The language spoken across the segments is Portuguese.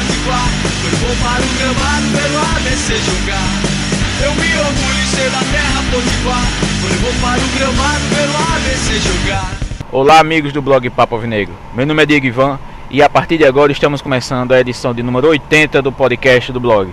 Potiguar Foi bom para o gramado pelo ABC jogar. Eu me orgulho em ser da terra Potiguar. Foi bom para o gramado pelo ABC jogar. Olá amigos do blog Papo Alvinegro, meu nome é Diego Ivan e a partir de agora estamos começando a edição de número 80 do podcast do blog.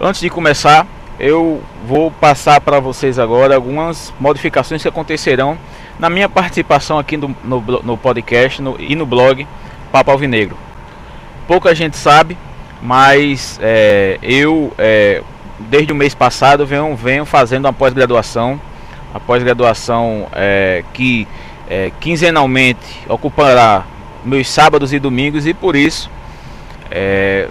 Antes de começar, eu vou passar para vocês agora algumas modificações que acontecerão na minha participação aqui no, no, no podcast no, e no blog Papo Alvinegro. Pouca gente sabe, mas é, eu, é, desde o mês passado, venho, venho fazendo uma pós-graduação, a pós-graduação é, que é, quinzenalmente ocupará meus sábados e domingos e por isso é,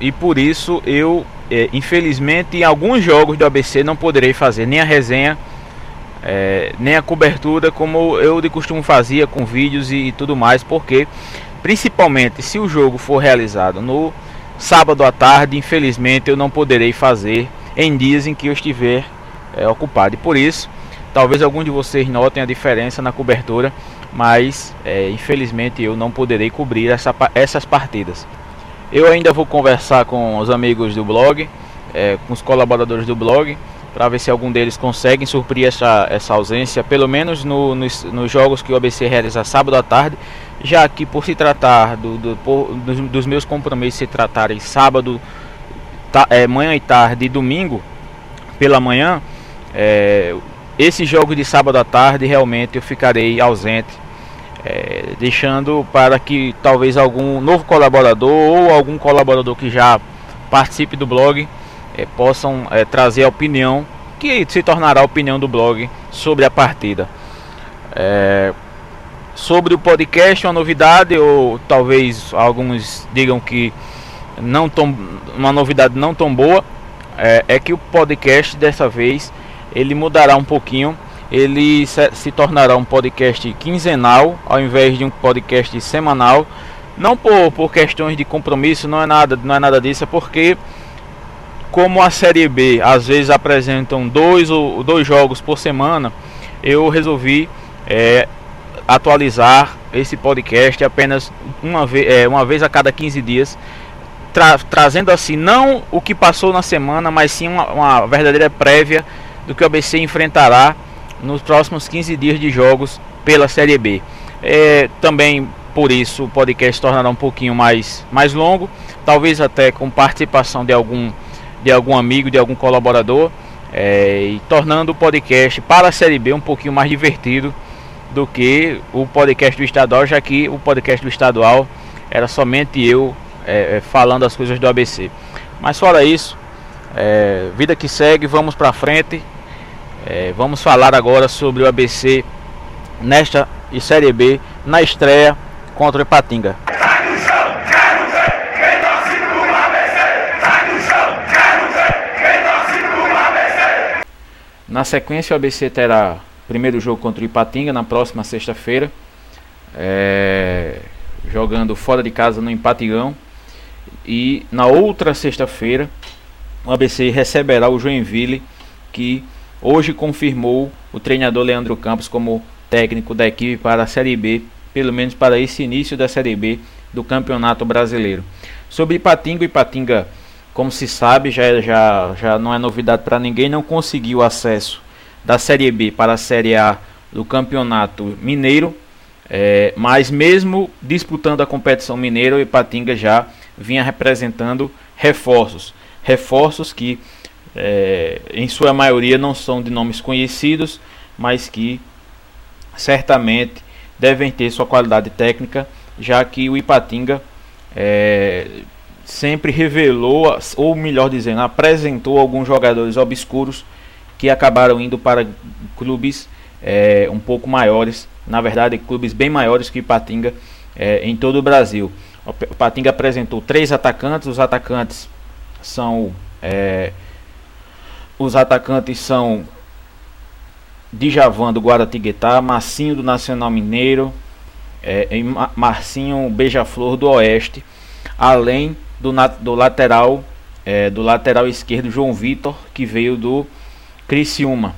e por isso eu é, infelizmente em alguns jogos do ABC não poderei fazer nem a resenha é, nem a cobertura como eu de costume fazia com vídeos e, e, tudo mais porque principalmente se o jogo for realizado no sábado à tarde infelizmente eu não poderei fazer em dias em que eu estiver é, ocupado. E por isso talvez algum de vocês notem a diferença na cobertura mas é, infelizmente eu não poderei cobrir essa, essas partidas eu ainda vou conversar com os amigos do blog, é, com os colaboradores do blog, para ver se algum deles conseguem suprir essa, essa ausência, pelo menos no, nos, nos, jogos que o ABC realiza sábado à tarde, já que por se tratar do, do por, dos, dos, meus compromissos se tratarem sábado, ta, é, manhã e tarde e domingo pela manhã, é, esse jogo de sábado à tarde realmente eu ficarei ausente é, deixando para que talvez algum novo colaborador ou algum colaborador que já participe do blog é, possam é, trazer a opinião que se tornará a opinião do blog sobre a partida. É, sobre o podcast, uma novidade, ou talvez alguns digam que não tão, uma novidade não tão boa, é, é que o podcast dessa vez ele mudará um pouquinho ele se tornará um podcast quinzenal ao invés de um podcast semanal. Não por, por questões de compromisso, não é nada, não é nada disso, é porque como a série B às vezes apresentam dois ou dois jogos por semana, eu resolvi é, atualizar esse podcast apenas uma vez, é, uma vez a cada 15 dias, tra trazendo assim não o que passou na semana, mas sim uma, uma verdadeira prévia do que o ABC enfrentará nos próximos 15 dias de jogos pela Série B. É, também por isso o podcast tornará um pouquinho mais, mais longo, talvez até com participação de algum, de algum amigo, de algum colaborador, é, e tornando o podcast para a Série B um pouquinho mais divertido do que o podcast do estadual, já que o podcast do estadual era somente eu é, é falando as coisas do ABC. Mas fora isso, é, vida que segue, vamos para frente. É, vamos falar agora sobre o ABC nesta Série B na estreia contra o Ipatinga. Na sequência, o ABC terá primeiro jogo contra o Ipatinga na próxima sexta-feira, é, jogando fora de casa no Empatigão. E na outra sexta-feira, o ABC receberá o Joinville, que hoje confirmou o treinador Leandro Campos como técnico da equipe para a Série B, pelo menos para esse início da Série B do Campeonato Brasileiro. Sobre Ipatinga, Ipatinga, como se sabe, já, já, já não é novidade para ninguém, não conseguiu acesso da Série B para a Série A do Campeonato Mineiro, é, mas mesmo disputando a competição mineira, o Ipatinga já vinha representando reforços. Reforços que é, em sua maioria não são de nomes conhecidos, mas que certamente devem ter sua qualidade técnica, já que o Ipatinga é, sempre revelou, ou melhor dizendo, apresentou alguns jogadores obscuros que acabaram indo para clubes é, um pouco maiores, na verdade, clubes bem maiores que o Ipatinga é, em todo o Brasil. O Ipatinga apresentou três atacantes, os atacantes são é, os atacantes são Djavan do Guaratinguetá, Marcinho do Nacional Mineiro, é, Marcinho Beija-Flor do Oeste, além do, do lateral é, do lateral esquerdo João Vitor, que veio do Criciúma.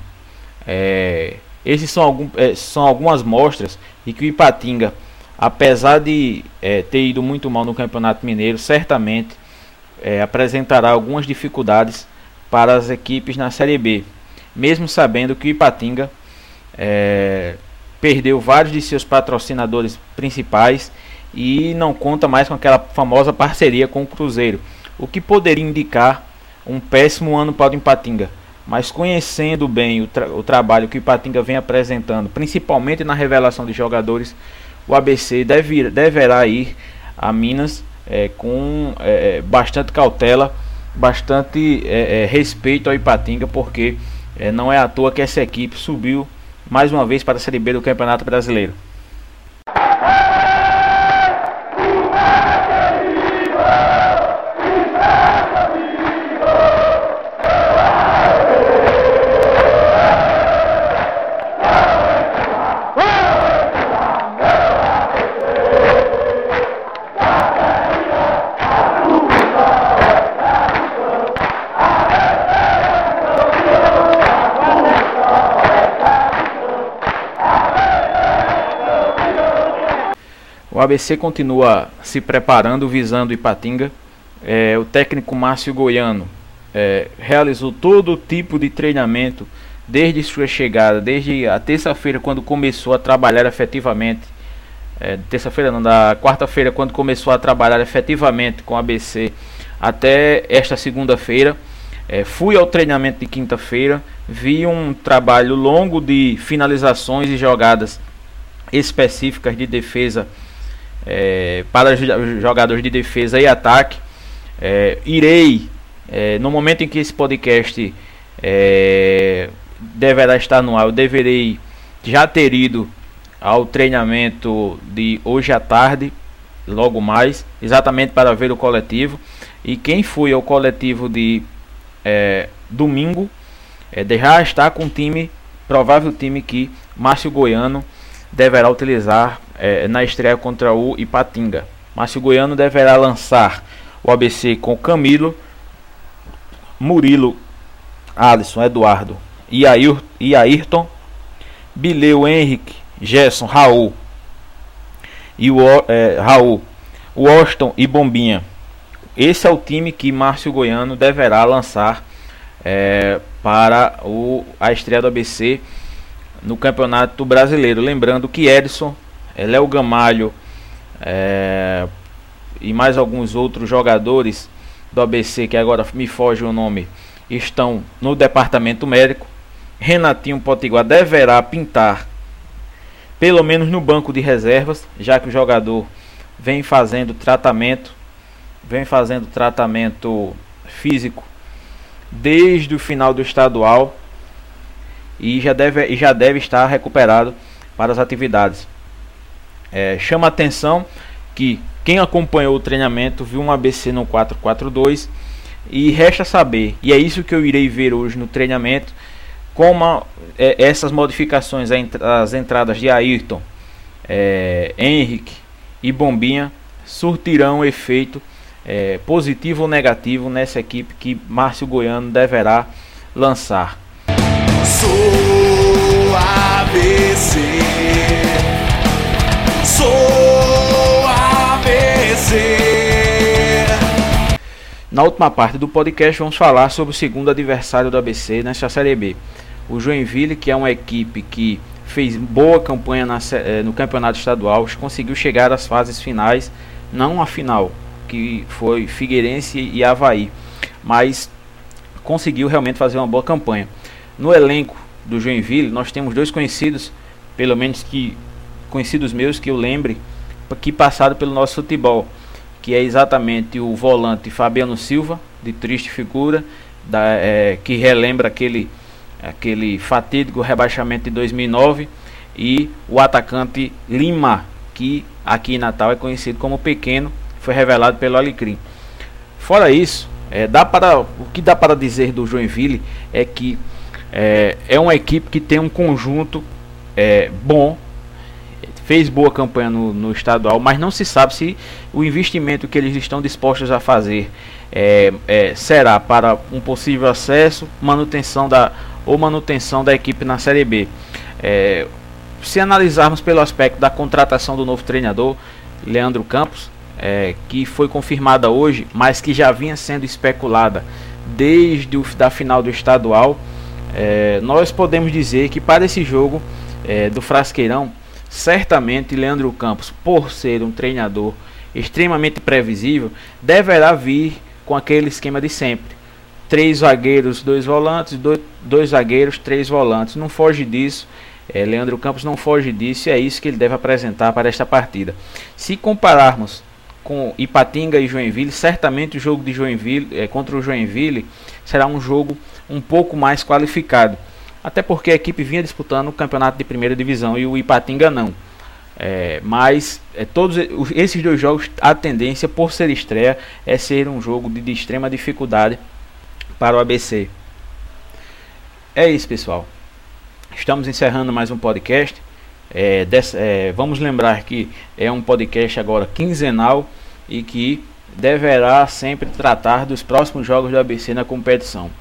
É, esses são, algum, é, são algumas mostras de que o Ipatinga, apesar de é, ter ido muito mal no Campeonato Mineiro, certamente é, apresentará algumas dificuldades para as equipes na Série B, mesmo sabendo que o Ipatinga é, perdeu vários de seus patrocinadores principais e não conta mais com aquela famosa parceria com o Cruzeiro, o que poderia indicar um péssimo ano para o Ipatinga. Mas conhecendo bem o, tra o trabalho que o Ipatinga vem apresentando, principalmente na revelação de jogadores, o ABC deve, deverá ir a Minas é, com é, é, bastante cautela, bastante é, é, respeito ao Ipatinga, porque é, não é à toa que essa equipe subiu mais uma vez para a Série B do Campeonato Brasileiro. ABC continua se preparando visando Ipatinga. É, o técnico Márcio Goiano é, realizou todo tipo de treinamento desde sua chegada, desde a terça-feira, quando começou a trabalhar efetivamente. É, terça-feira, não, da quarta-feira, quando começou a trabalhar efetivamente com o ABC, até esta segunda-feira. É, fui ao treinamento de quinta-feira, vi um trabalho longo de finalizações e jogadas específicas de defesa é, para jogadores de defesa e ataque. É, irei, é, no momento em que esse podcast é, deverá estar no ar, eu deverei já ter ido ao treinamento de hoje à tarde, logo mais, exatamente para ver o coletivo. E quem foi ao coletivo de é, domingo é, já está com o time, provável time que Márcio Goiano deverá utilizar é, na estreia contra o Ipatinga. Márcio Goiano deverá lançar o ABC com Camilo, Murilo, Alisson, Eduardo e Ayrton, Bileu, Henrique, Gerson, Raul e o é, Raul, Washington e Bombinha. Esse é o time que Márcio Goiano deverá lançar é, para o, a estreia do ABC no Campeonato Brasileiro. Lembrando que Edson Léo Gamalho é, e mais alguns outros jogadores do ABC, que agora me foge o nome, estão no departamento médico. Renatinho Potiguar deverá pintar, pelo menos no banco de reservas, já que o jogador vem fazendo tratamento, vem fazendo tratamento físico desde o final do estadual e já deve, já deve estar recuperado para as atividades. É, chama atenção que quem acompanhou o treinamento viu um ABC no 442 e resta saber, e é isso que eu irei ver hoje no treinamento, como é, essas modificações, as entradas de Ayrton, é, Henrique e Bombinha surtirão efeito é, positivo ou negativo nessa equipe que Márcio Goiano deverá lançar. Sou ABC. Sou ABC. Na última parte do podcast vamos falar sobre o segundo adversário do ABC nessa Série B. O Joinville, que é uma equipe que fez boa campanha na, eh, no campeonato estadual, conseguiu chegar às fases finais, não a final, que foi Figueirense e Havaí, mas conseguiu realmente fazer uma boa campanha. No elenco do Joinville, nós temos dois conhecidos, pelo menos que conhecidos meus que eu lembre que passaram pelo nosso futebol, que é exatamente o volante Fabiano Silva, de triste figura, da, é, que relembra aquele, aquele fatídico rebaixamento de 2009, e o atacante Lima, que aqui em Natal é conhecido como Pequeno, foi revelado pelo Alecrim. Fora isso, é, dá para, o que dá para dizer do Joinville é que é, é uma equipe que tem um conjunto é, bom fez boa campanha no, no, estadual, mas não se sabe se o investimento que eles estão dispostos a fazer é, é, será para um possível acesso, manutenção da ou manutenção da equipe na Série B. É, se analisarmos pelo aspecto da contratação do novo treinador, Leandro Campos, é, que foi confirmada hoje, mas que já vinha sendo especulada desde o, da final do estadual, é, nós podemos dizer que para esse jogo é, do Frasqueirão, certamente Leandro Campos, por ser um treinador extremamente previsível, deverá vir com aquele esquema de sempre. Três zagueiros, dois volantes, dois, dois zagueiros, três volantes. Não foge disso. É, Leandro Campos não foge disso e é isso que ele deve apresentar para esta partida. Se compararmos com Ipatinga e Joinville, certamente o jogo de Joinville é, contra o Joinville será um jogo um pouco mais qualificado. Até porque a equipe vinha disputando o campeonato de primeira divisão e o Ipatinga não. É, mas é, todos esses dois jogos, a tendência, por ser estreia, é ser um jogo de, de extrema dificuldade para o ABC. É isso, pessoal. Estamos encerrando mais um podcast. É, é, vamos lembrar que é um podcast agora quinzenal e que deverá sempre tratar dos próximos jogos do ABC na competição.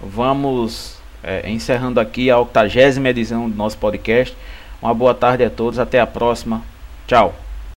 Vamos é, encerrando aqui a 80 edição do nosso podcast. Uma boa tarde a todos, até a próxima. Tchau.